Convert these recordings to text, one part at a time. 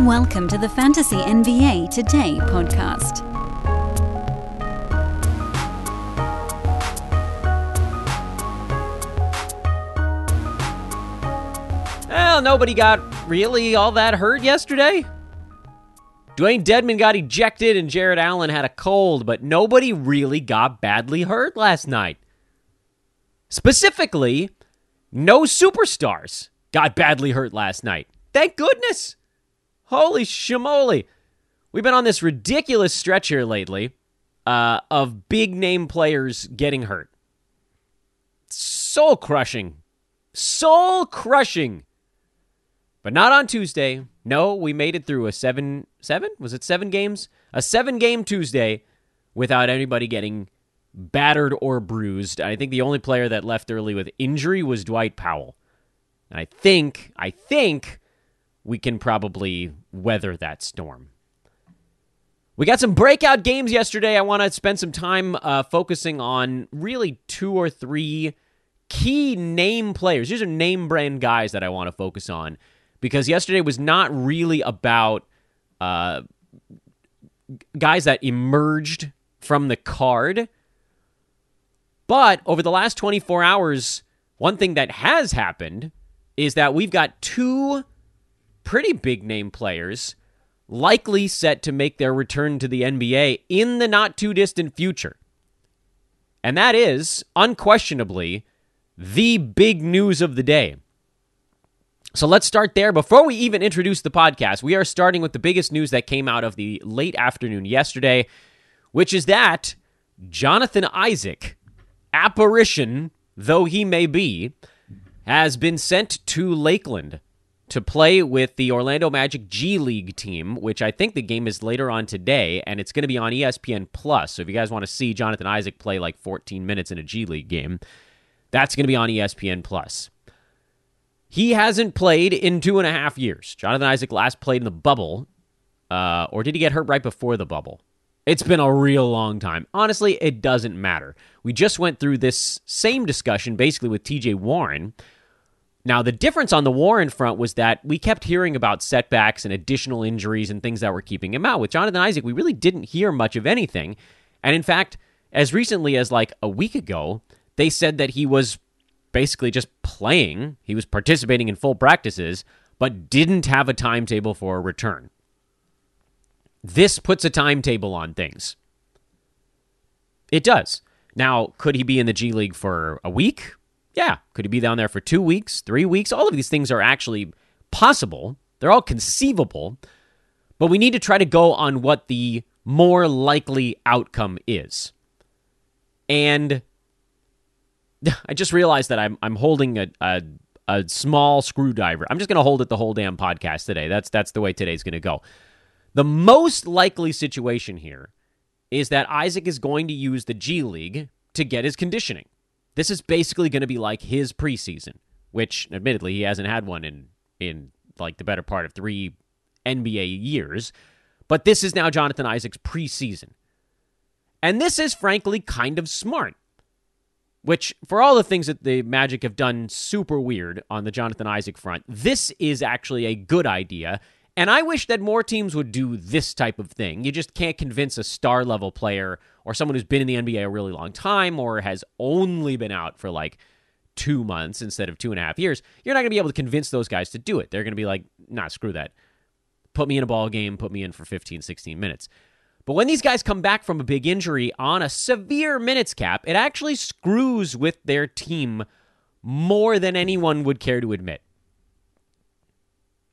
Welcome to the Fantasy NBA Today podcast. Well, nobody got really all that hurt yesterday. Dewayne Dedmon got ejected and Jarrett Allen had a cold, but nobody really got badly hurt last night. Specifically, no superstars got badly hurt last night. Thank goodness. Holy shimoli. We've been on this ridiculous stretch here lately uh, of big name players getting hurt. Soul crushing. Soul crushing. But not on Tuesday. No, we made it through a seven, seven? Was it seven games? A seven game Tuesday without anybody getting battered or bruised. I think the only player that left early with injury was Dwight Powell. And I think, I think we can probably weather that storm. We got some breakout games yesterday. I want to spend some time uh, focusing on really two or three key name players. These are name brand guys that I want to focus on because yesterday was not really about uh, guys that emerged from the card. But over the last 24 hours, one thing that has happened is that we've got two pretty big name players likely set to make their return to the NBA in the not too distant future. And that is unquestionably the big news of the day. So let's start there. Before we even introduce the podcast, we are starting with the biggest news that came out of the late afternoon yesterday, which is that Jonathan Isaac, apparition though he may be, has been sent to Lakeland to play with the Orlando Magic G League team, which I think the game is later on today, and it's going to be on ESPN Plus. So if you guys want to see Jonathan Isaac play like 14 minutes in a G League game, that's going to be on ESPN Plus. He hasn't played in two and a half years. Jonathan Isaac last played in the bubble, uh, or did he get hurt right before the bubble? It's been a real long time. Honestly, it doesn't matter. We just went through this same discussion basically with TJ Warren. Now, the difference on the Warren front was that we kept hearing about setbacks and additional injuries and things that were keeping him out. With Jonathan Isaac, we really didn't hear much of anything. And in fact, as recently as like a week ago, they said that he was basically just playing, he was participating in full practices, but didn't have a timetable for a return. This puts a timetable on things. It does. Now, could he be in the G League for a week? Yeah. Could he be down there for two weeks, three weeks? All of these things are actually possible. They're all conceivable. But we need to try to go on what the more likely outcome is. And I just realized that I'm I'm holding a, a, a small screwdriver. I'm just going to hold it the whole damn podcast today. That's that's the way today's going to go. The most likely situation here is that Isaac is going to use the G League to get his conditioning. This is basically going to be like his preseason, which admittedly he hasn't had one in in like the better part of 3 NBA years, but this is now Jonathan Isaac's preseason. And this is frankly kind of smart. Which, for all the things that the Magic have done super weird on the Jonathan Isaac front, this is actually a good idea. And I wish that more teams would do this type of thing. You just can't convince a star level player or someone who's been in the NBA a really long time or has only been out for like two months instead of two and a half years. You're not going to be able to convince those guys to do it. They're going to be like, nah, screw that. Put me in a ball game, put me in for 15, 16 minutes. But when these guys come back from a big injury on a severe minutes cap, it actually screws with their team more than anyone would care to admit.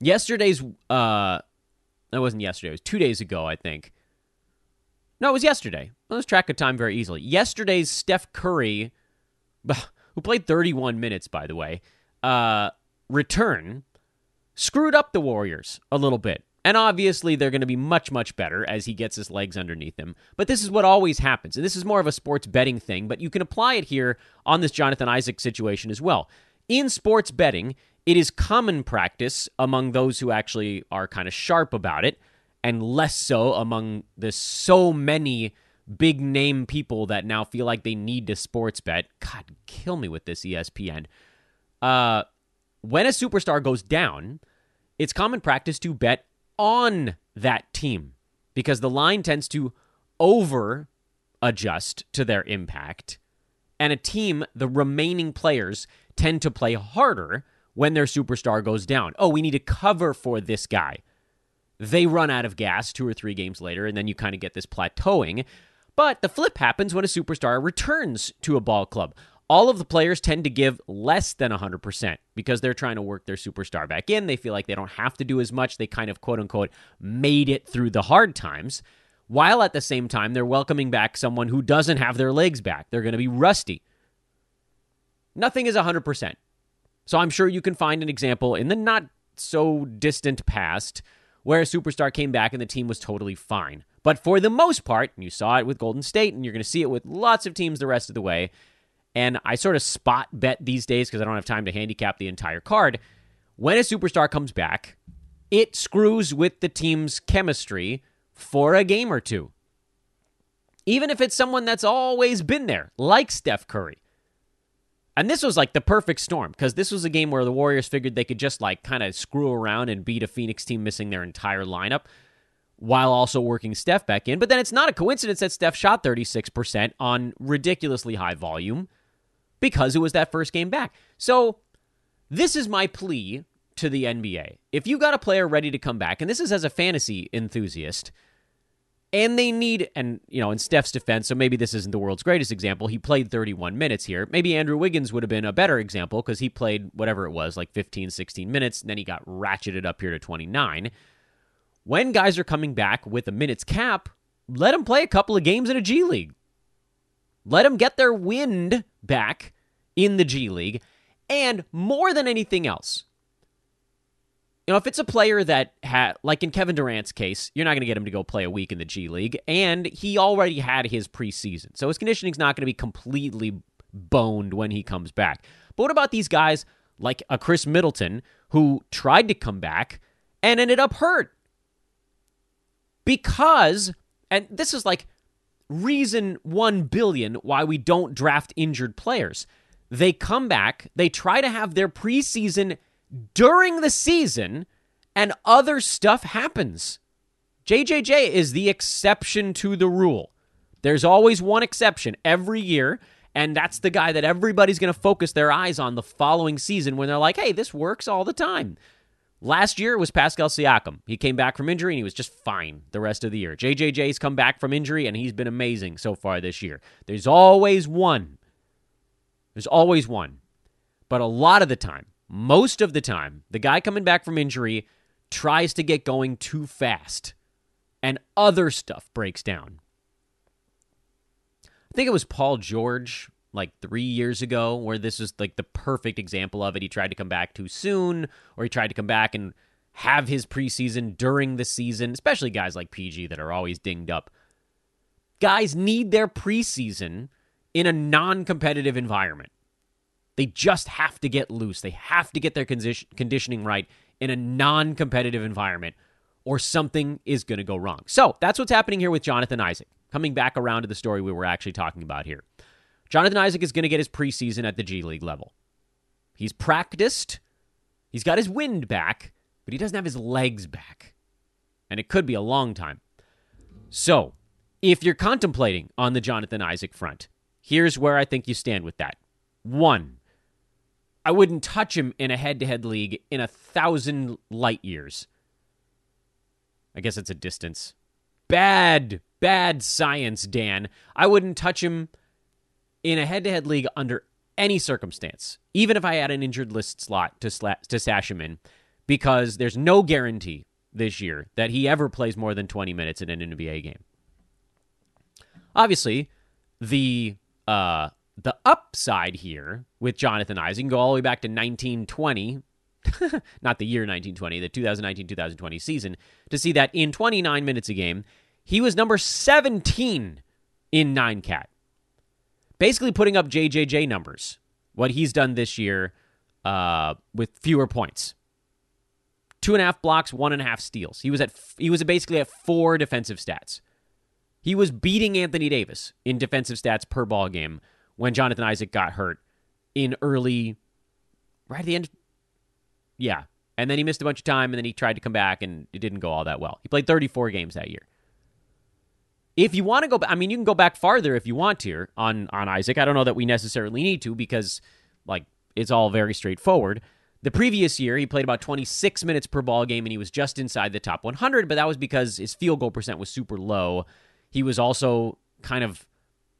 Yesterday's, uh, that wasn't yesterday, it was two days ago, I think. No, it was yesterday. Lose track of time very easily. Yesterday's Steph Curry, who played 31 minutes, by the way, uh, return screwed up the Warriors a little bit. And obviously, they're going to be much, much better as he gets his legs underneath him. But this is what always happens. And this is more of a sports betting thing, but you can apply it here on this Jonathan Isaac situation as well. In sports betting, it is common practice among those who actually are kind of sharp about it, and less so among the so many big name people that now feel like they need to sports bet. God, kill me with this ESPN. Uh, when a superstar goes down, it's common practice to bet on that team because the line tends to over adjust to their impact. And a team, the remaining players tend to play harder when their superstar goes down. Oh, we need to cover for this guy. They run out of gas two or three games later, and then you kind of get this plateauing. But the flip happens when a superstar returns to a ball club. All of the players tend to give less than 100% because they're trying to work their superstar back in. They feel like they don't have to do as much. They kind of, quote unquote, made it through the hard times, while at the same time, they're welcoming back someone who doesn't have their legs back. They're going to be rusty. Nothing is 100%. So I'm sure you can find an example in the not so distant past where a superstar came back and the team was totally fine. But for the most part, and you saw it with Golden State, and you're going to see it with lots of teams the rest of the way. And I sort of spot bet these days because I don't have time to handicap the entire card. When a superstar comes back, it screws with the team's chemistry for a game or two. Even if it's someone that's always been there, like Steph Curry. And this was like the perfect storm because this was a game where the Warriors figured they could just like kind of screw around and beat a Phoenix team missing their entire lineup while also working Steph back in. But then it's not a coincidence that Steph shot 36% on ridiculously high volume because it was that first game back. So this is my plea to the NBA. If you got a player ready to come back, and this is as a fantasy enthusiast, and they need, and you know, in Steph's defense, so maybe this isn't the world's greatest example. He played 31 minutes here. Maybe Andrew Wiggins would have been a better example because he played whatever it was, like 15, 16 minutes, and then he got ratcheted up here to 29 when guys are coming back with a minutes cap, let them play a couple of games in a G League. Let them get their wind back in the G League. And more than anything else, you know, if it's a player that had, like in Kevin Durant's case, you're not going to get him to go play a week in the G League, and he already had his preseason. So his conditioning's not going to be completely boned when he comes back. But what about these guys like a Khris Middleton who tried to come back and ended up hurt? because, and this is like reason 1 billion why we don't draft injured players. They come back, they try to have their preseason during the season, and other stuff happens. JJJ is the exception to the rule. There's always one exception every year, and that's the guy that everybody's going to focus their eyes on the following season when they're like, hey, this works all the time. Last year it was Pascal Siakam. He came back from injury and he was just fine the rest of the year. JJJ's come back from injury and he's been amazing so far this year. There's always one. There's always one. But a lot of the time, most of the time, the guy coming back from injury tries to get going too fast and other stuff breaks down. I think it was Paul George like three years ago, where this was like the perfect example of it. He tried to come back too soon, or he tried to come back and have his preseason during the season, especially guys like PG that are always dinged up. Guys need their preseason in a non competitive environment. They just have to get loose. They have to get their conditioning right in a non competitive environment, or something is going to go wrong. So that's what's happening here with Jonathan Isaac. Coming back around to the story we were actually talking about here. Jonathan Isaac is going to get his preseason at the G League level. He's practiced, he's got his wind back, but he doesn't have his legs back. And it could be a long time. So, if you're contemplating on the Jonathan Isaac front, here's where I think you stand with that. One, I wouldn't touch him in a head to head league in a thousand light years. I guess it's a distance. Bad, bad science, Dan. I wouldn't touch him in a head to head league under any circumstance, even if I had an injured list slot to, sla- to sash him in, because there's no guarantee this year that he ever plays more than 20 minutes in an NBA game. Obviously, the uh, the upside here with Jonathan Isaac can go all the way back to 1920, not the year 1920, the 2019-2020 season, to see that in 29 minutes a game, he was number 17 in nine cat basically putting up JJJ numbers, what he's done this year uh, with fewer points. Two and a half blocks, one and a half steals. He was at he was basically at four defensive stats. He was beating Anthony Davis in defensive stats per ball game when Jonathan Isaac got hurt in early, right at the end. Yeah, And then he missed a bunch of time, and then he tried to come back, and it didn't go all that well. He played 34 games that year. If you want to go back, I mean, you can go back farther if you want to on, on Isaac. I don't know that we necessarily need to because, like, it's all very straightforward. The previous year, he played about 26 minutes per ball game, and he was just inside the top 100, but that was because his field goal percent was super low. He was also kind of,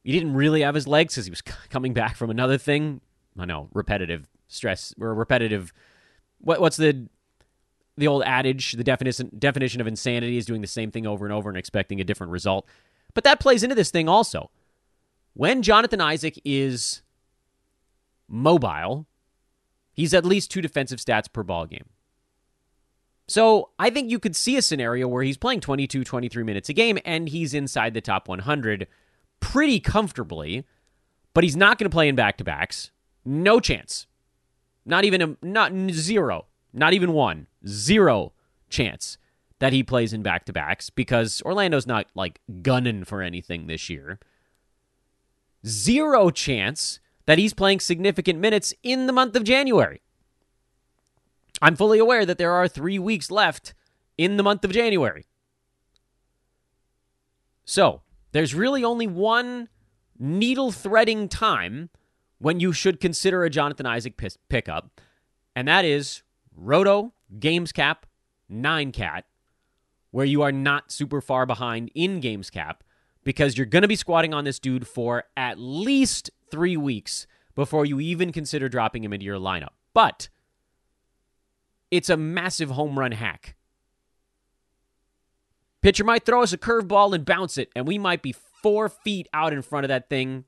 he didn't really have his legs because he was coming back from another thing. I know, repetitive stress or repetitive. What, what's the the old adage, the definition definition of insanity is doing the same thing over and over and expecting a different result. But that plays into this thing also. When Jonathan Isaac is mobile, he's at least two defensive stats per ball game. So I think you could see a scenario where he's playing 22, 23 minutes a game and he's inside the top 100 pretty comfortably, but he's not going to play in back to backs. No chance. Not even a, not zero, not even one, zero chance that he plays in back to backs because Orlando's not like gunning for anything this year. Zero chance that he's playing significant minutes in the month of January. I'm fully aware that there are three weeks left in the month of January. So, there's really only one needle threading time when you should consider a Jonathan Isaac pickup, and that is Roto, Games Cap, 9 Cat, where you are not super far behind in Games Cap because you're going to be squatting on this dude for at least three weeks before you even consider dropping him into your lineup. But it's a massive home run hack. Pitcher might throw us a curveball and bounce it, and we might be four feet out in front of that thing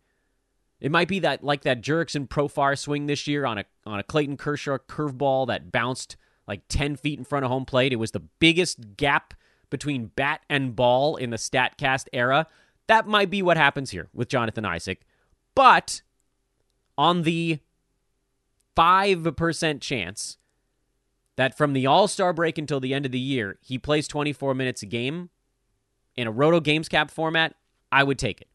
it might be that like that Jurickson Profar swing this year on a on a Clayton Kershaw curveball that bounced like 10 feet in front of home plate. It was the biggest gap between bat and ball in the StatCast era. That might be what happens here with Jonathan Isaac. But on the 5% chance that from the All Star break until the end of the year, he plays 24 minutes a game in a Roto Games Cap format, I would take it.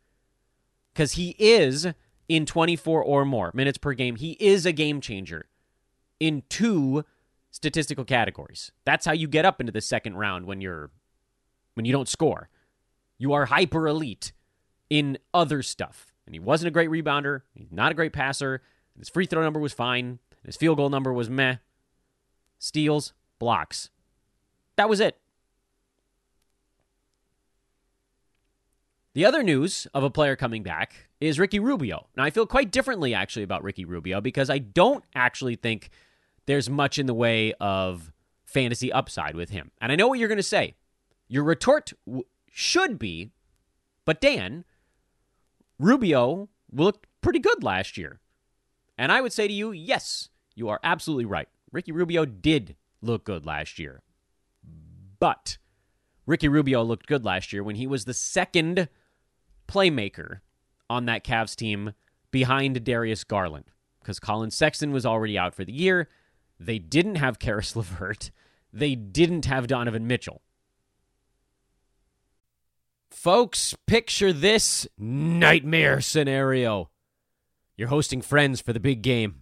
Because he is in 24 or more minutes per game. He is a game changer in two statistical categories. That's how you get up into the second round when you're when you don't score. You are hyper elite in other stuff. And he wasn't a great rebounder, he's not a great passer. His free throw number was fine. His field goal number was meh. Steals, blocks. That was it. The other news of a player coming back is Ricky Rubio. Now, I feel quite differently actually about Ricky Rubio because I don't actually think there's much in the way of fantasy upside with him. And I know what you're going to say. Your retort w- should be, but Dan, Rubio looked pretty good last year. And I would say to you, yes, you are absolutely right. Ricky Rubio did look good last year. But Ricky Rubio looked good last year when he was the second playmaker on that Cavs team behind Darius Garland because Collin Sexton was already out for the year. They didn't have Caris LeVert. They didn't have Donovan Mitchell. Folks, picture this nightmare scenario. You're hosting friends for the big game.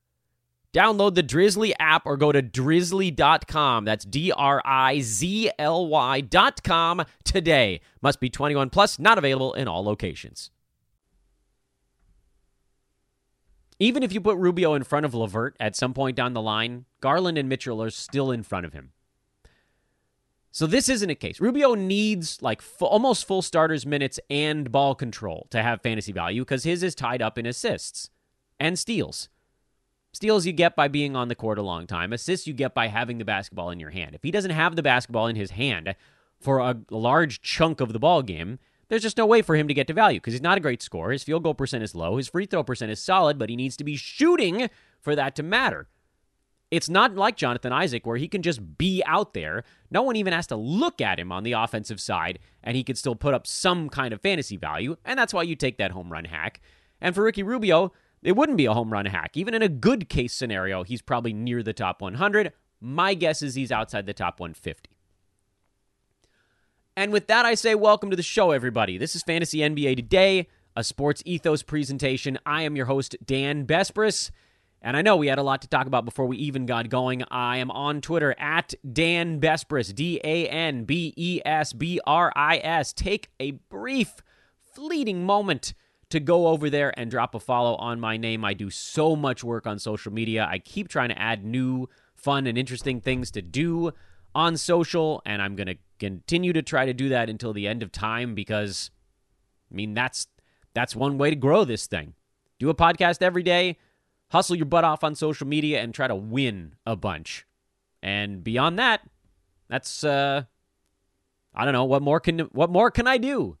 Download the Drizly app or go to drizly.com. That's D R I Z L Y.com today. Must be 21 plus, not available in all locations. Even if you put Rubio in front of LeVert at some point down the line, Garland and Mitchell are still in front of him. So this isn't a case. Rubio needs like f- almost full starters minutes and ball control to have fantasy value because his is tied up in assists and steals. Steals you get by being on the court a long time. Assists you get by having the basketball in your hand. If he doesn't have the basketball in his hand for a large chunk of the ball game, there's just no way for him to get to value because he's not a great scorer. His field goal percent is low. His free throw percent is solid, but he needs to be shooting for that to matter. It's not like Jonathan Isaac where he can just be out there. No one even has to look at him on the offensive side, and he could still put up some kind of fantasy value. And that's why you take that home run hack. And for Ricky Rubio, it wouldn't be a home run hack. Even in a good case scenario, he's probably near the top 100. My guess is he's outside the top 150. And with that, I say welcome to the show, everybody. This is Fantasy NBA Today, a sports ethos presentation. I am your host, Dan Besbris. And I know we had a lot to talk about before we even got going. I am on Twitter at Dan Besbris, D A N B E S B R I S. Take a brief, fleeting moment to go over there and drop a follow on my name. I do so much work on social media. I keep trying to add new, fun, and interesting things to do on social, and I'm going to continue to try to do that until the end of time because I mean that's that's one way to grow this thing. Do a podcast every day, hustle your butt off on social media and try to win a bunch. And beyond that, that's uh I don't know, what more can what more can I do?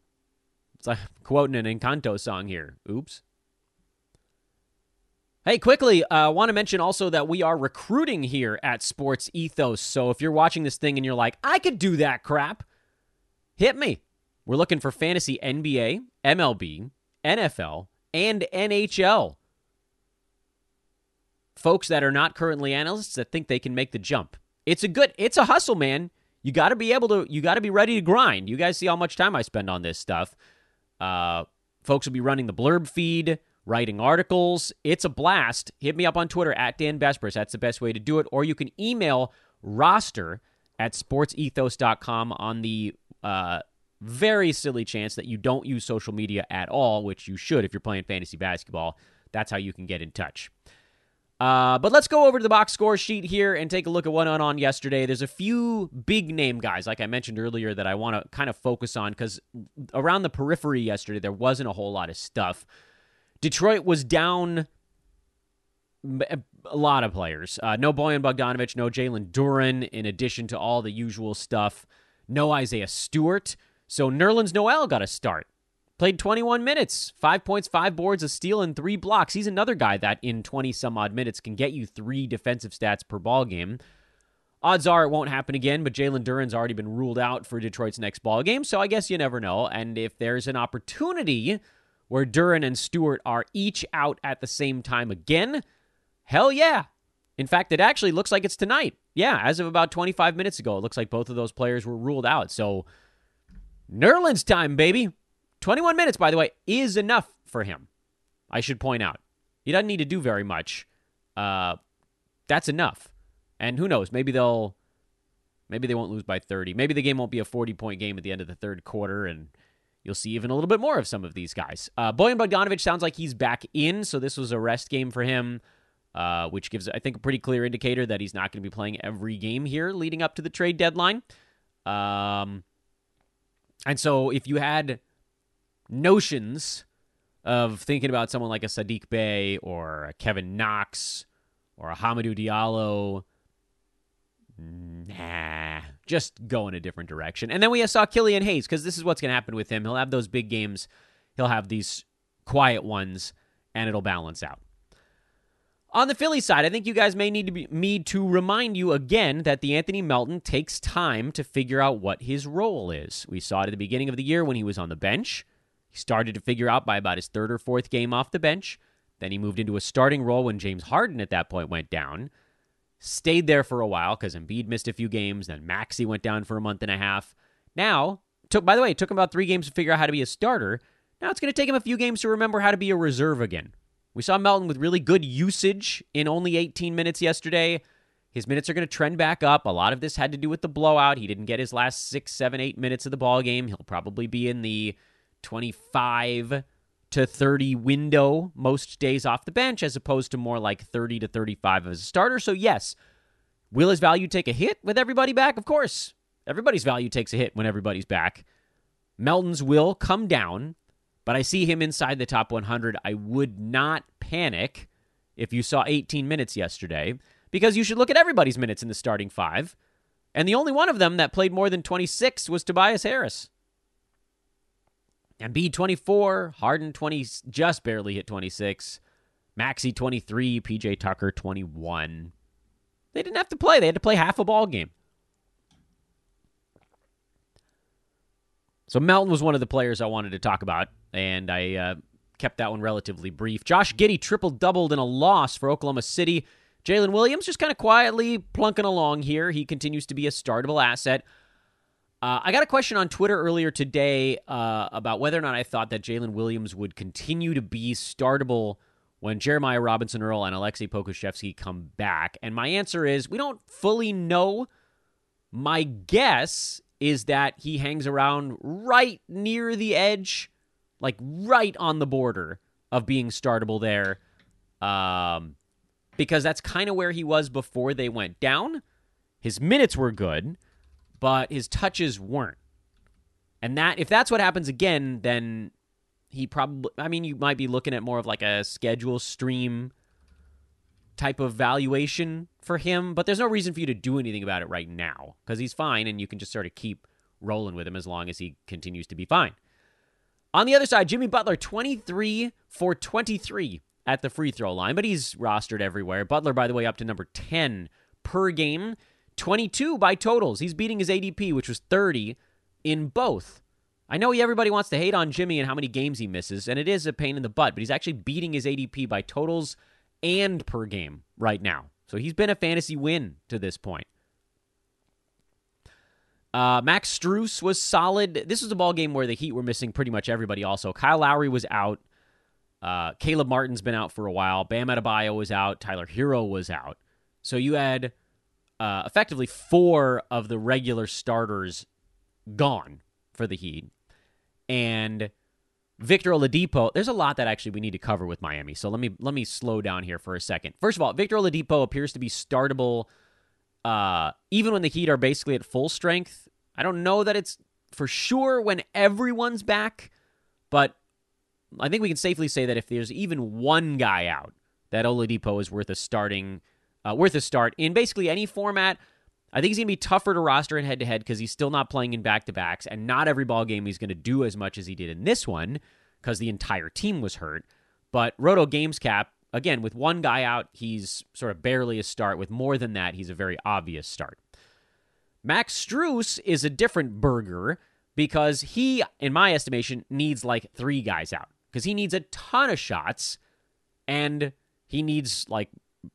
It's like quoting an Encanto song here. Oops. Hey, quickly, I uh, want to mention also that we are recruiting here at Sports Ethos. So if you're watching this thing and you're like, I could do that crap, hit me. We're looking for fantasy NBA, MLB, NFL, and NHL. Folks that are not currently analysts that think they can make the jump. It's a good, it's a hustle, man. You got to be able to, you got to be ready to grind. You guys see how much time I spend on this stuff. Uh, folks will be running the blurb feed writing articles. It's a blast. Hit me up on Twitter at Dan Besbris. That's the best way to do it. Or you can email roster at sportsethos.com on the uh, very silly chance that you don't use social media at all, which you should if you're playing fantasy basketball. That's how you can get in touch. Uh, but let's go over to the box score sheet here and take a look at what went on yesterday. There's a few big name guys, like I mentioned earlier, that I want to kind of focus on because around the periphery yesterday, there wasn't a whole lot of stuff. Detroit was down a lot of players. Uh, no Bojan Bogdanovic, no Jalen Duren, in addition to all the usual stuff. No Isaiah Stewart. So Nerlens Noel got a start. Played 21 minutes, five points, five boards, a steal, and three blocks. He's another guy that in 20 some odd minutes can get you three defensive stats per ball game. Odds are it won't happen again, but Jalen Duren's already been ruled out for Detroit's next ball game, so I guess you never know. And if there's an opportunity where Duren and Stewart are each out at the same time again? Hell yeah. In fact, it actually looks like it's tonight. Yeah, as of about 25 minutes ago, it looks like both of those players were ruled out. So, Nerlens time, baby. 21 minutes, by the way, is enough for him. I should point out. He doesn't need to do very much. Uh, that's enough. And who knows? Maybe they'll. Maybe they won't lose by 30. Maybe the game won't be a 40 point game at the end of the third quarter and you'll see even a little bit more of some of these guys. Uh, Bojan Bogdanovic sounds like he's back in, so this was a rest game for him, uh, which gives, I think, a pretty clear indicator that he's not going to be playing every game here leading up to the trade deadline. Um, and so if you had notions of thinking about someone like a Saddiq Bey or a Kevin Knox or a Hamidou Diallo, nah, just go in a different direction. And then we saw Killian Hayes because this is what's going to happen with him. He'll have those big games, he'll have these quiet ones, and it'll balance out. On the Philly side, I think you guys may need to be, me to remind you again that the Anthony Melton takes time to figure out what his role is. We saw it at the beginning of the year when he was on the bench. He started to figure out by about his third or fourth game off the bench. Then he moved into a starting role when James Harden at that point went down stayed there for a while because Embiid missed a few games. Then Maxi went down for a month and a half. Now, took by the way, it took him about three games to figure out how to be a starter. Now it's going to take him a few games to remember how to be a reserve again. We saw Melton with really good usage in only 18 minutes yesterday. His minutes are going to trend back up. A lot of this had to do with the blowout. He didn't get his last six, seven, eight minutes of the ball game. He'll probably be in the 25 to 30 window most days off the bench as opposed to more like 30 to 35 as a starter. So, yes, will his value take a hit with everybody back? Of course. Everybody's value takes a hit when everybody's back. Melton's will come down, but I see him inside the top 100. I would not panic if you saw 18 minutes yesterday because you should look at everybody's minutes in the starting five. And the only one of them that played more than 26 was Tobias Harris. Embiid 24, Harden 20, just barely hit 26. Maxi 23, PJ Tucker 21. They didn't have to play, they had to play half a ball game. So Melton was one of the players I wanted to talk about, and I uh, kept that one relatively brief. Josh Giddey triple doubled in a loss for Oklahoma City. Jalen Williams just kind of quietly plunking along here. He continues to be a startable asset. Uh, I got a question on Twitter earlier today uh, about whether or not I thought that Jalen Williams would continue to be startable when Jeremiah Robinson Earl and Aleksej Pokusevski come back. And my answer is we don't fully know. My guess is that he hangs around right near the edge, like right on the border of being startable there. Um, because that's kind of where he was before they went down. His minutes were good, but his touches weren't. And that if that's what happens again, then he probably I mean you might be looking at more of like a schedule stream type of valuation for him, but there's no reason for you to do anything about it right now because he's fine and you can just sort of keep rolling with him as long as he continues to be fine. On the other side, Jimmy Butler, 23 for 23 at the free throw line, but he's rostered everywhere. Butler, by the way, up to number 10 per game, 22 by totals. He's beating his ADP, which was 30 in both. I know everybody wants to hate on Jimmy and how many games he misses, and it is a pain in the butt, but he's actually beating his ADP by totals and per game right now. So he's been a fantasy win to this point. Uh, Max Strus was solid. This was a ball game where the Heat were missing pretty much everybody. Also, Kyle Lowry was out. Uh, Caleb Martin's been out for a while. Bam Adebayo was out. Tyler Herro was out. So you had uh, effectively four of the regular starters gone for the Heat, and Victor Oladipo. There's a lot that actually we need to cover with Miami. So let me let me slow down here for a second. First of all, Victor Oladipo appears to be startable uh, even when the Heat are basically at full strength. I don't know that it's for sure when everyone's back, but I think we can safely say that if there's even one guy out, that Oladipo is worth a starting, uh, worth a start in basically any format. I think he's going to be tougher to roster in head to head because he's still not playing in back to backs, and not every ball game he's going to do as much as he did in this one because the entire team was hurt. But Roto Games Cap again, with one guy out, he's sort of barely a start. With more than that, he's a very obvious start. Max Strus is a different burger because he, in my estimation, needs like three guys out because he needs a ton of shots and he needs like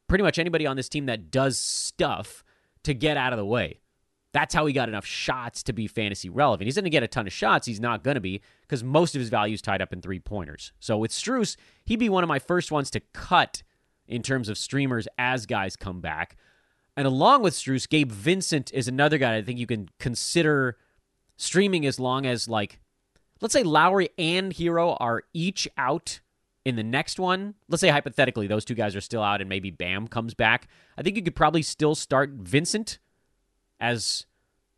pretty much anybody on this team that does stuff to get out of the way. That's how he got enough shots to be fantasy relevant. He's going to get a ton of shots. He's not going to be because most of his value is tied up in three pointers. So with Strus, he'd be one of my first ones to cut in terms of streamers as guys come back. And along with Strus, Gabe Vincent is another guy I think you can consider streaming as long as like let's say Lowry and Herro are each out in the next one. Let's say hypothetically those two guys are still out and maybe Bam comes back. I think you could probably still start Vincent as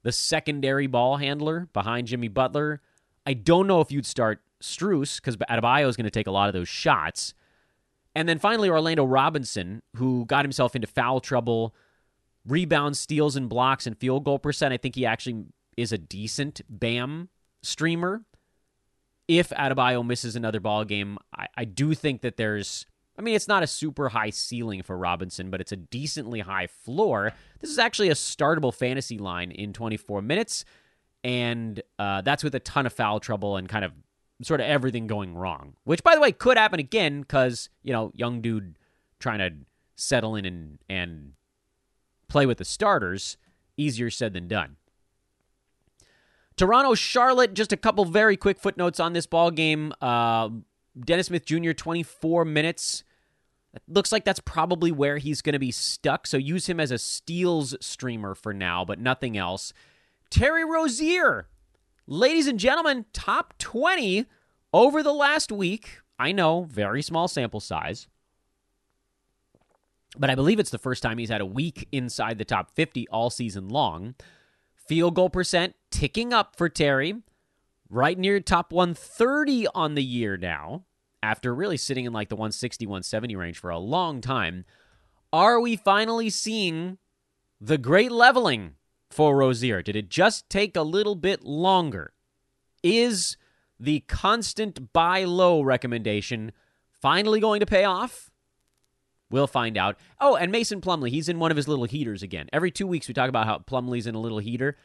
the secondary ball handler behind Jimmy Butler. I don't know if you'd start Strus because Adebayo is going to take a lot of those shots. And then finally, Orlando Robinson, who got himself into foul trouble, rebounds, steals, and blocks, and field goal percent. I think he actually is a decent BAM streamer. If Adebayo misses another ball game, I, I do think that there's I mean, it's not a super high ceiling for Robinson, but it's a decently high floor. This is actually a startable fantasy line in 24 minutes, and uh, that's with a ton of foul trouble and kind of sort of everything going wrong. Which, by the way, could happen again because you know, young dude trying to settle in and and play with the starters. Easier said than done. Toronto, Charlotte. Just a couple very quick footnotes on this ball game. Uh, Dennis Smith Jr. 24 minutes. It looks like that's probably where he's going to be stuck. So use him as a steals streamer for now, but nothing else. Terry Rozier, ladies and gentlemen, top 20 over the last week. I know, very small sample size. But I believe it's the first time he's had a week inside the top 50 all season long. Field goal percent ticking up for Terry, right near top 130 on the year now, after really sitting in like the 160, 170 range for a long time. Are we finally seeing the great leveling for Rozier? Did it just take a little bit longer? Is the constant buy low recommendation finally going to pay off? We'll find out. Oh, and Mason Plumlee, he's in one of his little heaters again. Every two weeks, we talk about how Plumlee's in a little heater.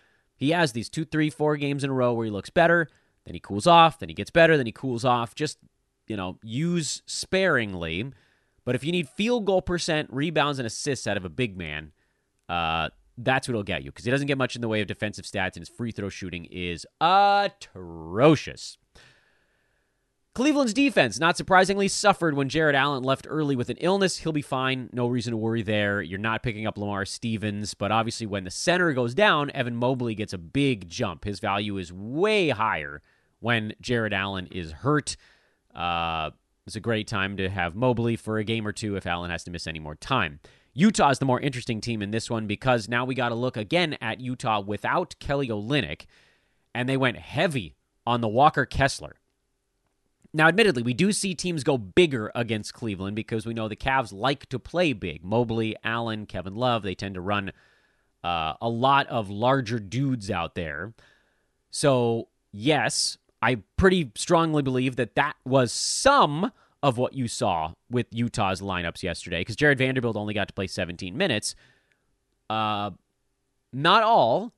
He has these two, three, four games in a row where he looks better, then he cools off, then he gets better, then he cools off. Just, you know, use sparingly. But if you need field goal percent, rebounds, and assists out of a big man, uh, that's what it'll get you because he doesn't get much in the way of defensive stats, and his free throw shooting is atrocious. Cleveland's defense, not surprisingly, suffered when Jarrett Allen left early with an illness. He'll be fine. No reason to worry there. You're not picking up Lamar Stevens, but obviously, when the center goes down, Evan Mobley gets a big jump. His value is way higher when Jarrett Allen is hurt. Uh, it's a great time to have Mobley for a game or two if Allen has to miss any more time. Utah is the more interesting team in this one because now we got to look again at Utah without Kelly Olynyk, and they went heavy on the Walker Kessler. Now, admittedly, we do see teams go bigger against Cleveland because we know the Cavs like to play big. Mobley, Allen, Kevin Love, they tend to run uh, a lot of larger dudes out there. So, yes, I pretty strongly believe that that was some of what you saw with Utah's lineups yesterday because Jarred Vanderbilt only got to play 17 minutes. Uh, not all.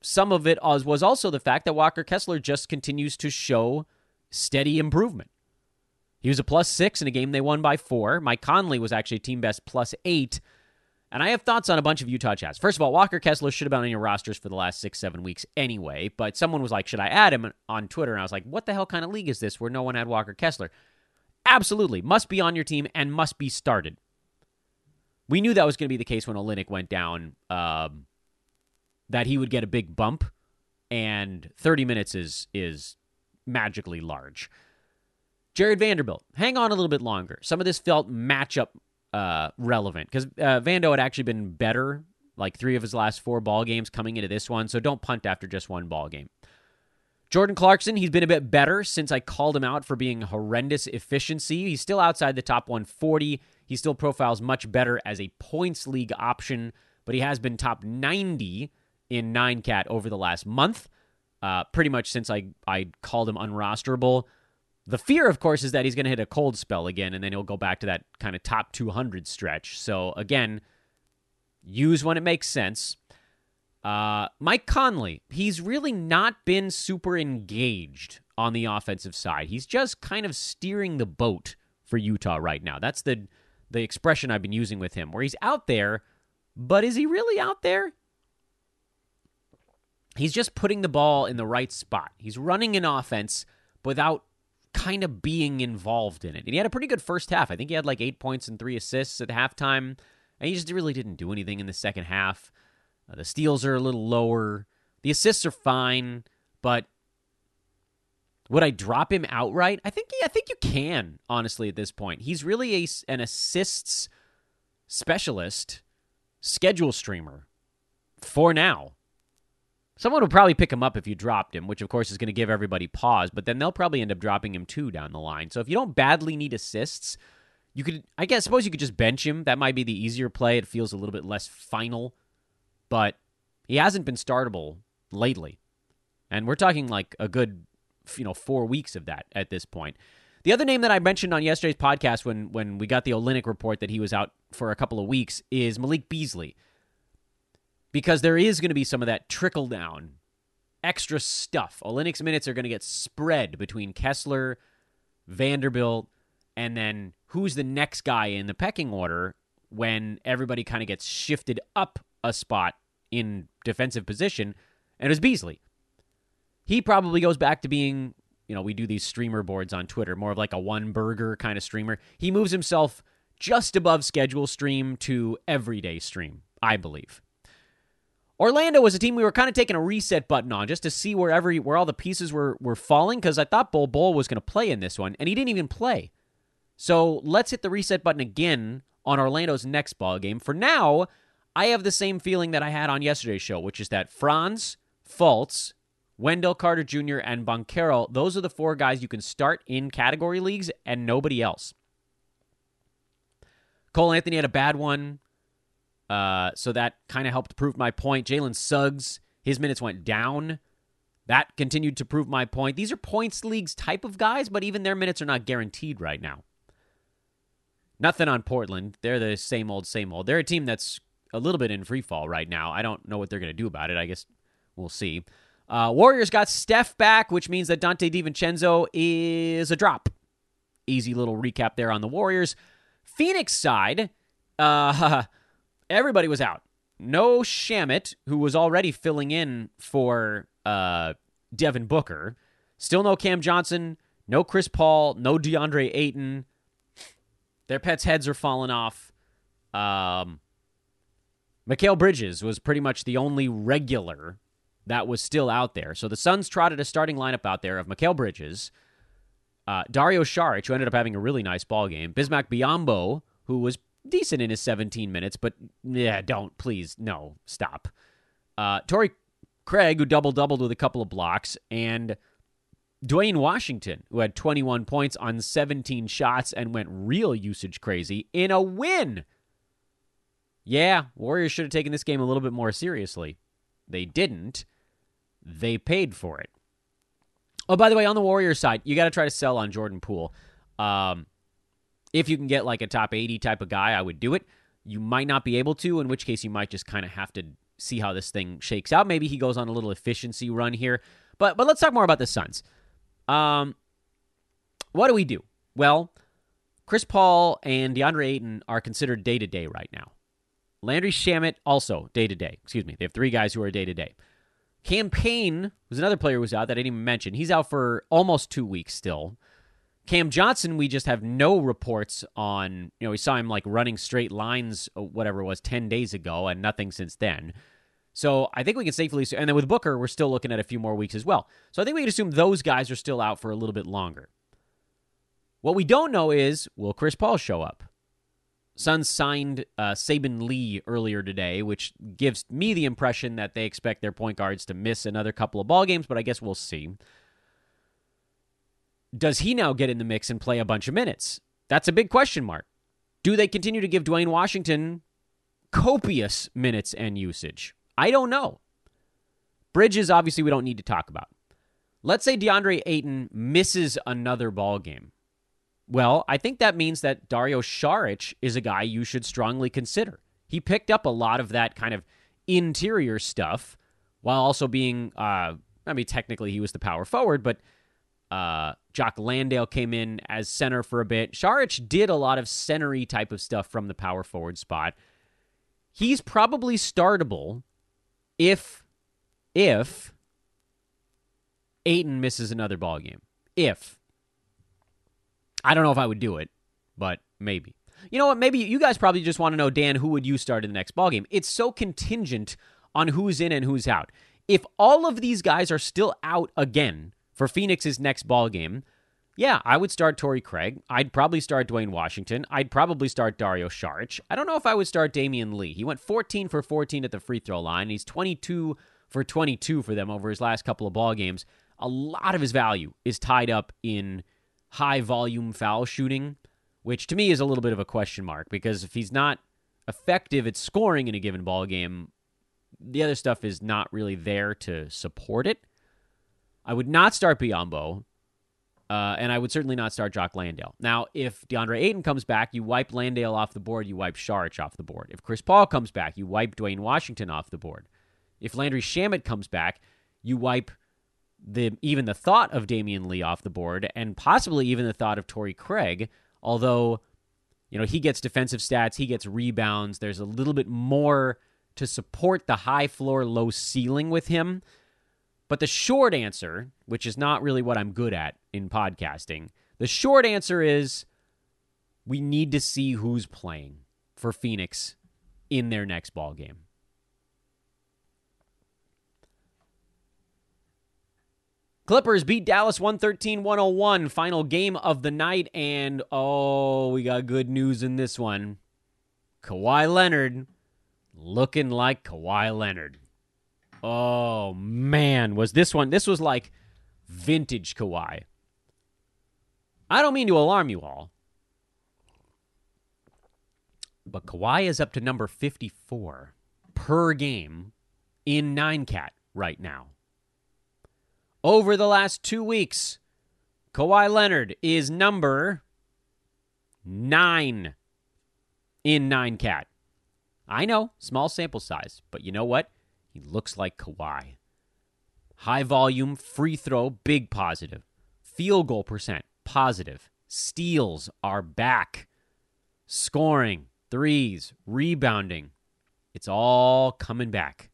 Some of it was also the fact that Walker Kessler just continues to show steady improvement. He was a plus six in a game they won by four. Mike Conley was actually team best plus eight. And I have thoughts on a bunch of Utah chats. First of all, Walker Kessler should have been on your rosters for the last six, seven weeks anyway. But someone was like, should I add him on Twitter? And I was like, what the hell kind of league is this where no one had Walker Kessler? Absolutely. Must be on your team and must be started. We knew that was going to be the case when Olynyk went down, um, that he would get a big bump. And 30 minutes is is magically large. Jarred Vanderbilt, hang on a little bit longer. Some of this felt matchup uh, relevant because uh, Vando had actually been better, like three of his last four ball games coming into this one. So don't punt after just one ball game. Jordan Clarkson, he's been a bit better since I called him out for being horrendous efficiency. He's still outside the top 140. He still profiles much better as a points league option, but he has been top 90 in 9cat over the last month uh, pretty much since I, I called him unrosterable. The fear, of course, is that he's going to hit a cold spell again, and then he'll go back to that kind of top 200 stretch. So, again, use when it makes sense. Uh, Mike Conley, he's really not been super engaged on the offensive side. He's just kind of steering the boat for Utah right now. That's the the expression I've been using with him, where he's out there, but is he really out there? He's just putting the ball in the right spot. He's running an offense without kind of being involved in it. And he had a pretty good first half. I think he had like eight points and three assists at halftime. And he just really didn't do anything in the second half. Uh, the steals are a little lower. The assists are fine, but would I drop him outright? I think yeah, I think you can honestly at this point. He's really a, an assists specialist, schedule streamer for now. Someone would probably pick him up if you dropped him, which of course is going to give everybody pause, but then they'll probably end up dropping him too down the line. So if you don't badly need assists, you could, I guess, suppose you could just bench him. That might be the easier play. It feels a little bit less final, but he hasn't been startable lately. And we're talking like a good, you know, four weeks of that at this point. The other name that I mentioned on yesterday's podcast when when we got the Olynyk report that he was out for a couple of weeks is Malik Beasley because there is going to be some of that trickle down extra stuff. Olynyk's minutes are going to get spread between Kessler, Vanderbilt, and then who's the next guy in the pecking order when everybody kind of gets shifted up a spot in defensive position, and it was Beasley. He probably goes back to being, you know, we do these streamer boards on Twitter, more of like a one burger kind of streamer. He moves himself just above schedule stream to everyday stream, I believe. Orlando was a team we were kind of taking a reset button on just to see where every where all the pieces were were falling because I thought Bol Bol was going to play in this one and he didn't even play. So let's hit the reset button again on Orlando's next ball game. For now, I have the same feeling that I had on yesterday's show, which is that Franz, Fultz, Wendell Carter Jr., and Banchero, those are the four guys you can start in category leagues and nobody else. Cole Anthony had a bad one, uh, so that kind of helped prove my point. Jalen Suggs, his minutes went down. That continued to prove my point. These are points leagues type of guys, but even their minutes are not guaranteed right now. Nothing on Portland. They're the same old, same old. They're a team that's a little bit in free fall right now. I don't know what they're going to do about it. I guess we'll see. Uh, Warriors got Steph back, which means that Donte DiVincenzo is a drop. Easy little recap there on the Warriors. Phoenix side, uh, everybody was out. No Shamet, who was already filling in for uh, Devin Booker. Still no Cam Johnson, no Chris Paul, no DeAndre Ayton. Their pets' heads are falling off. Um, Mikal Bridges was pretty much the only regular that was still out there. So the Suns trotted a starting lineup out there of Mikal Bridges, uh, Dario Saric, who ended up having a really nice ball game, Bismack Biyombo, who was decent in his 17 minutes, but yeah, don't please, no, stop. Uh, Torrey Craig, who double doubled with a couple of blocks, and Duane Washington, who had 21 points on 17 shots and went real usage crazy in a win. Yeah, Warriors should have taken this game a little bit more seriously. They didn't. They paid for it. Oh, by the way, on the Warriors side, you got to try to sell on Jordan Poole. Um, if you can get like a top 80 type of guy, I would do it. You might not be able to, in which case you might just kind of have to see how this thing shakes out. Maybe he goes on a little efficiency run here. But but let's talk more about the Suns. Um, what do we do? Well, Chris Paul and DeAndre Ayton are considered day to day right now. Landry Shamet also day to day. Excuse me. They have three guys who are day to day. Cam Payne was another player who was out that I didn't even mention. He's out for almost two weeks still. Cam Johnson, we just have no reports on. You know, we saw him like running straight lines, uh, whatever it was, 10 days ago, and nothing since then. So I think we can safely, and then with Booker, we're still looking at a few more weeks as well. So I think we can assume those guys are still out for a little bit longer. What we don't know is will Chris Paul show up? Suns signed uh, Saben Lee earlier today, which gives me the impression that they expect their point guards to miss another couple of ball games, but I guess we'll see. Does he now get in the mix and play a bunch of minutes? That's a big question mark. Do they continue to give Duane Washington copious minutes and usage? I don't know. Bridges, obviously, we don't need to talk about. Let's say DeAndre Ayton misses another ball game. Well, I think that means that Dario Saric is a guy you should strongly consider. He picked up a lot of that kind of interior stuff while also being, uh, I mean, technically he was the power forward, but uh, Jock Landale came in as center for a bit. Saric did a lot of centery type of stuff from the power forward spot. He's probably startable if if Ayton misses another ball game. If I don't know if I would do it, but maybe. You know what? Maybe you guys probably just want to know, Dan, who would you start in the next ball game? It's so contingent on who's in and who's out. If all of these guys are still out again for Phoenix's next ball game, yeah, I would start Torrey Craig. I'd probably start Duane Washington. I'd probably start Dario Saric. I don't know if I would start Damion Lee. He went 14 for 14 at the free throw line. He's 22 for 22 for them over his last couple of ball games. A lot of his value is tied up in high volume foul shooting, which to me is a little bit of a question mark because if he's not effective at scoring in a given ball game, the other stuff is not really there to support it. I would not start Biyombo, uh, and I would certainly not start Jock Landale. Now, if DeAndre Ayton comes back, you wipe Landale off the board, you wipe Saric off the board. If Chris Paul comes back, you wipe Duane Washington off the board. If Landry Shamet comes back, you wipe the even the thought of Damion Lee off the board, and possibly even the thought of Torrey Craig. Although, you know, he gets defensive stats, he gets rebounds. There's a little bit more to support the high floor, low ceiling with him. But the short answer, which is not really what I'm good at in podcasting, the short answer is we need to see who's playing for Phoenix in their next ball game. Clippers beat Dallas 113 101, final game of the night. And oh, we got good news in this one. Kawhi Leonard looking like Kawhi Leonard. Oh man, was this one? This was like vintage Kawhi. I don't mean to alarm you all, but Kawhi is up to number 54 per game in 9cat right now. Over the last two weeks, Kawhi Leonard is number nine in 9cat. I know, small sample size, but you know what? He looks like Kawhi. High volume, free throw, big positive. Field goal percent, positive. Steals are back. Scoring, threes, rebounding. It's all coming back.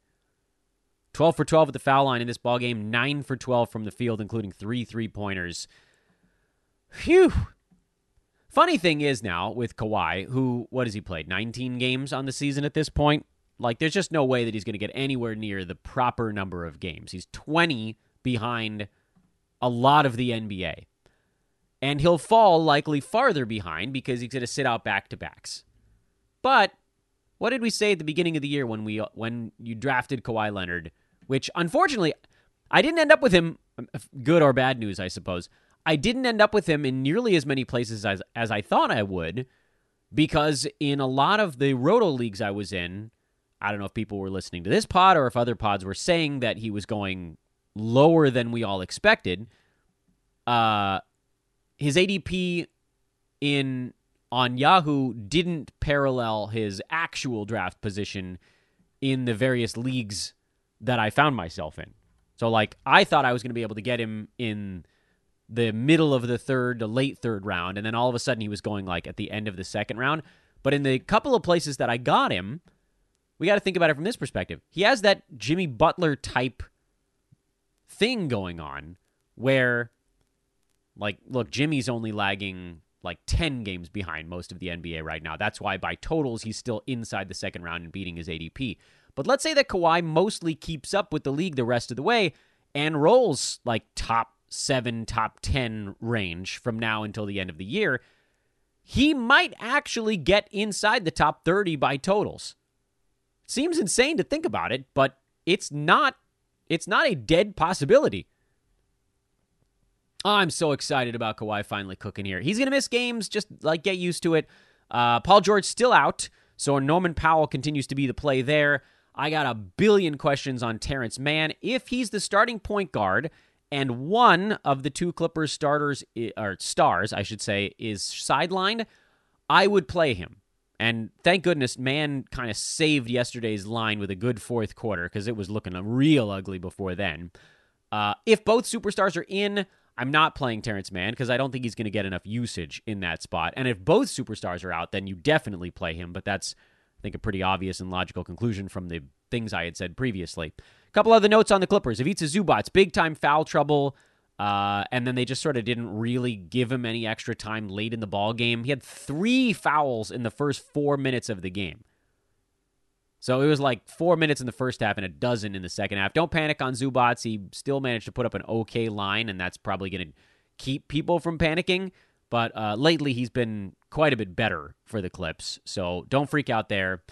12 for 12 at the foul line in this ball game, 9 for 12 from the field including 3 three-pointers. Phew. Funny thing is now with Kawhi, who what has he played? 19 games on the season at this point. Like there's just no way that he's going to get anywhere near the proper number of games. He's 20 behind a lot of the NBA. And he'll fall likely farther behind because he's going to sit out back to backs. But what did we say at the beginning of the year when we when you drafted Kawhi Leonard? Which unfortunately, I didn't end up with him. Um, good or bad news, I suppose. I didn't end up with him in nearly as many places as as I thought I would, because in a lot of the roto leagues I was in, I don't know if people were listening to this pod or if other pods were saying that he was going lower than we all expected. Uh, his ADP in on Yahoo didn't parallel his actual draft position in the various leagues that I found myself in. So like I thought I was going to be able to get him in the middle of the third to late third round, and then all of a sudden he was going like at the end of the second round. But in the couple of places that I got him, we got to think about it from this perspective. He has that Jimmy Butler type thing going on where, like, look, Jimmy's only lagging like 10 games behind most of the NBA right now. That's why by totals, he's still inside the second round and beating his ADP. But let's say that Kawhi mostly keeps up with the league the rest of the way and rolls like top seven, top 10 range from now until the end of the year, he might actually get inside the top 30 by totals. Seems insane to think about it, but it's not it's not a dead possibility. I'm so excited about Kawhi finally cooking here. He's going to miss games, just like get used to it. Uh, Paul George still out, so Norman Powell continues to be the play there. I got a billion questions on Terrence Mann. If he's the starting point guard and one of the two Clippers starters or stars, I should say, is sidelined, I would play him. And thank goodness, man kind of saved yesterday's line with a good fourth quarter because it was looking real ugly before then. Uh, if both superstars are in, I'm not playing Terrence Mann because I don't think he's going to get enough usage in that spot. And if both superstars are out, then you definitely play him. But that's, I think, a pretty obvious and logical conclusion from the things I had said previously A couple other notes on the Clippers. Ivica Zubac's big time foul trouble. Uh, and then they just sort of didn't really give him any extra time late in the ball game. He had three fouls in the first four minutes of the game. So it was like four minutes in the first half and a dozen in the second half. Don't panic on Zubac. He still managed to put up an okay line, and that's probably going to keep people from panicking. But uh, lately, he's been quite a bit better for the Clips. So don't freak out there.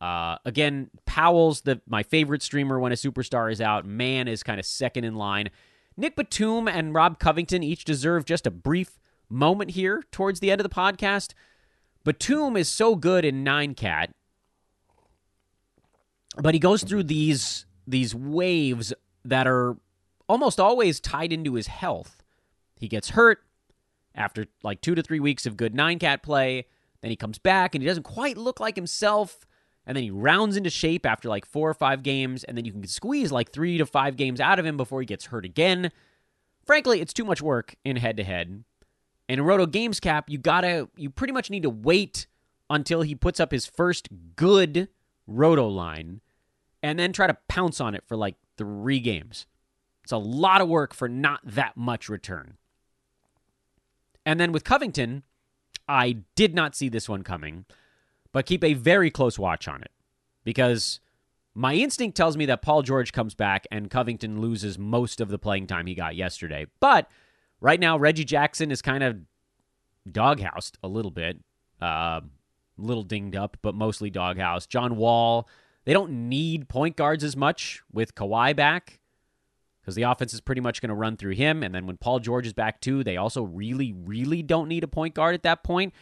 Uh, again, Powell's the my favorite streamer when a superstar is out. Man is kind of second in line. Nick Batum and Rob Covington each deserve just a brief moment here towards the end of the podcast. Batum is so good in nine cat, but he goes through these these waves that are almost always tied into his health. He gets hurt after like two to three weeks of good nine cat play. Then he comes back and he doesn't quite look like himself and then he rounds into shape after like four or five games, and then you can squeeze like three to five games out of him before he gets hurt again. Frankly, it's too much work in head to head. And in Roto Games Cap, you gotta, you pretty much need to wait until he puts up his first good Roto line, and then try to pounce on it for like three games. It's a lot of work for not that much return. And then with Covington, I did not see this one coming but keep a very close watch on it because my instinct tells me that Paul George comes back and Covington loses most of the playing time he got yesterday. But right now, Reggie Jackson is kind of doghoused a little bit, uh, a little dinged up, but mostly doghouse. John Wall, They don't need point guards as much with Kawhi back because the offense is pretty much going to run through him. And then when Paul George is back too, they also really, really don't need a point guard at that point.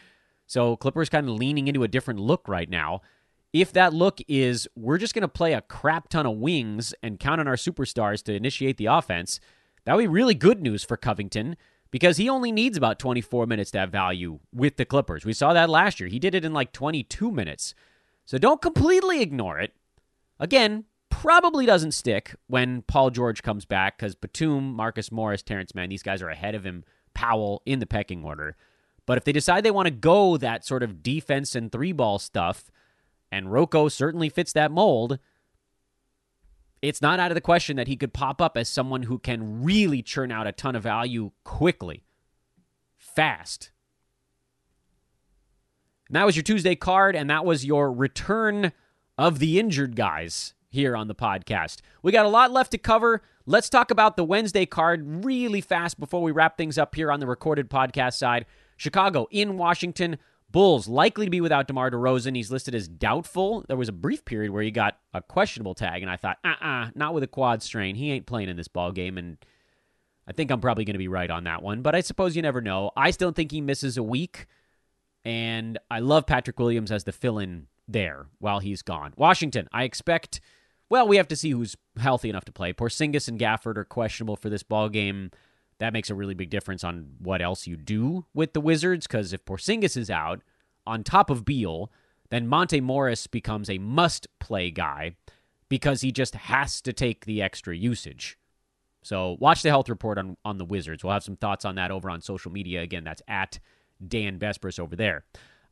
So Clippers kind of leaning into a different look right now. If that look is we're just going to play a crap ton of wings and count on our superstars to initiate the offense, that would be really good news for Covington because he only needs about 24 minutes to have value with the Clippers. We saw that last year. He did it in like 22 minutes. So don't completely ignore it. Again, probably doesn't stick when Paul George comes back because Batum, Marcus Morris, Terrence Mann, these guys are ahead of him, Powell in the pecking order. But if they decide they want to go that sort of defense and three ball stuff, and Rocco certainly fits that mold, it's not out of the question that he could pop up as someone who can really churn out a ton of value quickly, fast. And that was your Tuesday card, and that was your return of the injured guys here on the podcast. We got a lot left to cover. Let's talk about the Wednesday card really fast before we wrap things up here on the recorded podcast side. Chicago in Washington. Bulls likely to be without DeMar DeRozan. He's listed as doubtful. There was a brief period where he got a questionable tag, and I thought, uh-uh, not with a quad strain. He ain't playing in this ball game, and I think I'm probably going to be right on that one. But I suppose you never know. I still think he misses a week, and I love Patrick Williams as the fill-in there while he's gone. Washington, I expect. Well, we have to see who's healthy enough to play. Porzingis and Gafford are questionable for this ball game that makes a really big difference on what else you do with the Wizards. Because if Porzingis is out on top of Beal, then Monte Morris becomes a must play guy because he just has to take the extra usage. So watch the health report on, on the Wizards. We'll have some thoughts on that over on social media. Again, that's at Dan Besbris over there.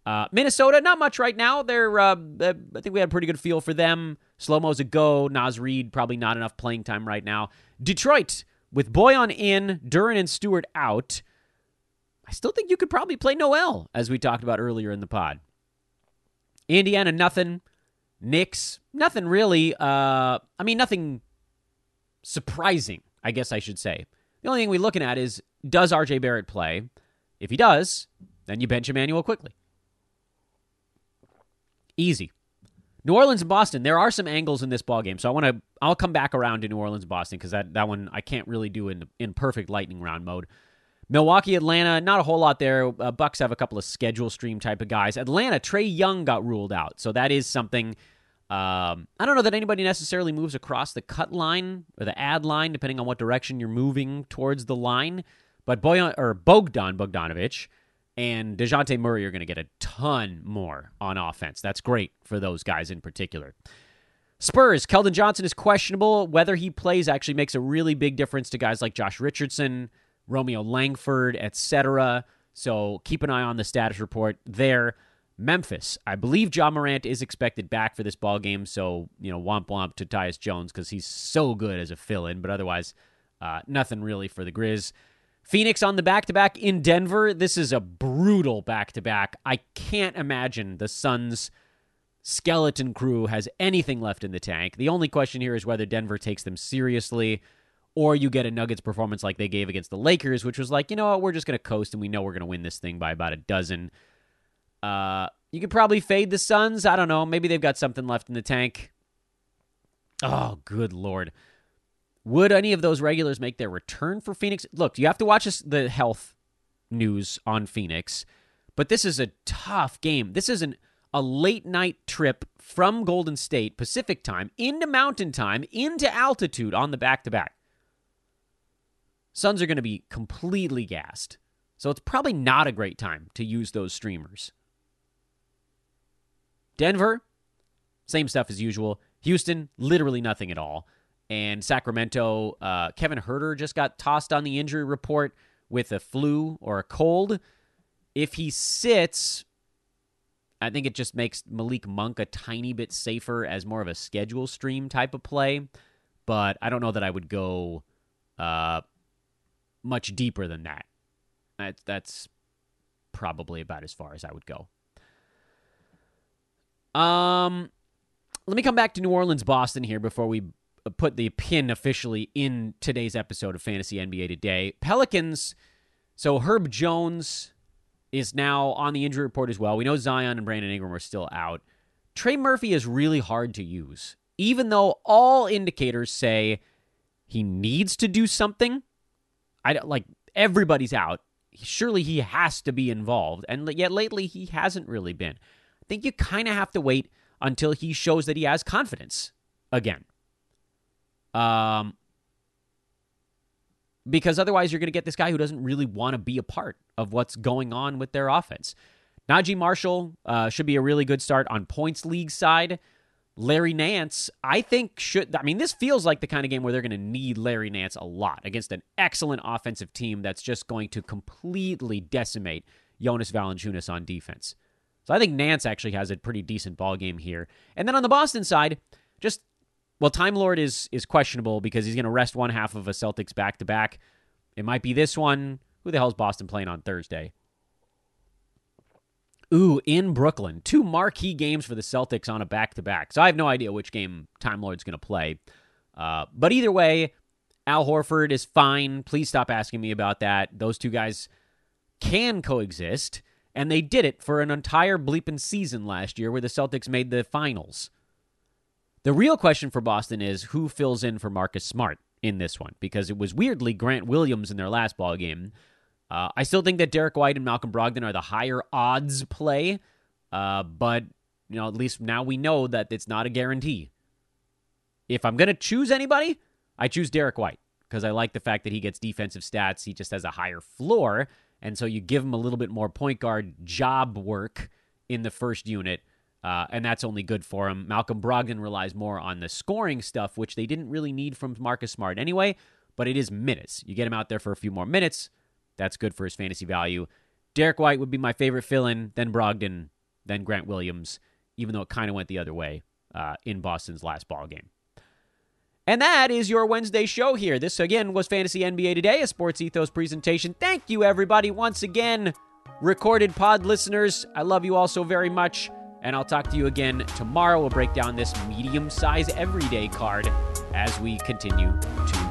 Uh, Minnesota, not much right now. They're, uh, I think we had a pretty good feel for them. Slow mo's a go. Naz Reid, probably not enough playing time right now. Detroit, with Bojan in, Duren and Stewart out, I still think you could probably play Noel, as we talked about earlier in the pod. Indiana, nothing. Knicks, nothing really. Uh, I mean, nothing surprising, I guess I should say. The only thing we're looking at is does RJ Barrett play? If he does, then you bench Immanuel Quickley. Easy. New Orleans and Boston, there are some angles in this ball game, so I want to. I'll come back around to New Orleans Boston because that that one I can't really do in in perfect lightning round mode. Milwaukee, Atlanta, not a whole lot there. Uh, Bucks have a couple of schedule stream type of guys. Atlanta, Trae Young got ruled out, so that is something. Um, I don't know that anybody necessarily moves across the cut line or the ad line, depending on what direction you're moving towards the line. But Bojan or Bogdan Bogdanovic and Dejounte Murray are going to get a ton more on offense. That's great for those guys in particular. Spurs, Keldon Johnson is questionable. Whether he plays actually makes a really big difference to guys like Josh Richardson, Romeo Langford, etc. So keep an eye on the status report there. Memphis, I believe Ja Morant is expected back for this ball game. So, you know, womp womp to Tyus Jones because he's so good as a fill in, but otherwise, uh, nothing really for the Grizz. Phoenix on the back to back in Denver. This is a brutal back to back. I can't imagine the Suns' skeleton crew has anything left in the tank. The only question here is whether Denver takes them seriously or you get a Nuggets performance like they gave against the Lakers, which was like, you know what, we're just going to coast and we know we're going to win this thing by about a dozen. Uh, you could probably fade the Suns. I don't know. Maybe they've got something left in the tank. Oh, good lord. Would any of those regulars make their return for Phoenix? Look, you have to watch this, the health news on Phoenix, but this is a tough game. This is an, a late night trip from Golden State Pacific time into Mountain time into altitude on the back to back. Suns are going to be completely gassed. So it's probably not a great time to use those streamers. Denver, same stuff as usual. Houston, literally nothing at all. And Sacramento, uh, Kevin Huerter just got tossed on the injury report with a flu or a cold. If he sits, I think it just makes Malik Monk a tiny bit safer as more of a schedule stream type of play. But I don't know that I would go uh, much deeper than that. That's, that's probably about as far as I would go. Um, let me come back to New Orleans, Boston here before we put the pin officially in today's episode of Fantasy NBA Today. Pelicans. So Herb Jones is now on the injury report as well. We know Zion and Brandon Ingram are still out. Trey Murphy is really hard to use. Even though all indicators say he needs to do something, I don't like everybody's out. Surely he has to be involved. And yet lately he hasn't really been. I think you kind of have to wait until he shows that he has confidence again. Um because otherwise you're going to get this guy who doesn't really want to be a part of what's going on with their offense. Naji Marshall uh, should be a really good start on points league side. Larry Nance, I think should. I mean, this feels like the kind of game where they're going to need Larry Nance a lot against an excellent offensive team that's just going to completely decimate Jonas Valanciunas on defense. So I think Nance actually has a pretty decent ball game here. And then on the Boston side, just well, Time Lord is is questionable because he's going to rest one half of a Celtics back to back. It might be this one. Who the hell is Boston playing on Thursday? Ooh, in Brooklyn. Two marquee games for the Celtics on a back to back. So I have no idea which game Time Lord's going to play. Uh, but either way, Al Horford is fine. Please stop asking me about that. Those two guys can coexist, and they did it for an entire bleeping season last year where the Celtics made the finals. The real question for Boston is who fills in for Marcus Smart in this one because it was weirdly Grant Williams in their last ball game. Uh, I still think that Derrick White and Malcolm Brogdon are the higher odds play, uh, but you know at least now we know that it's not a guarantee. If I'm gonna choose anybody, I choose Derrick White because I like the fact that he gets defensive stats. He just has a higher floor, and so you give him a little bit more point guard job work in the first unit. Uh, and that's only good for him. Malcolm Brogdon relies more on the scoring stuff, which they didn't really need from Marcus Smart anyway, but it is minutes. You get him out there for a few more minutes. That's good for his fantasy value. Derrick White would be my favorite fill in, then Brogdon, then Grant Williams, even though it kind of went the other way uh, in Boston's last ball game. And that is your Wednesday show here. This, again, was Fantasy NBA Today, a Sports Ethos presentation. Thank you, everybody, once again. Recorded pod listeners, I love you all so very much. And I'll talk to you again tomorrow. We'll break down this medium size everyday card as we continue to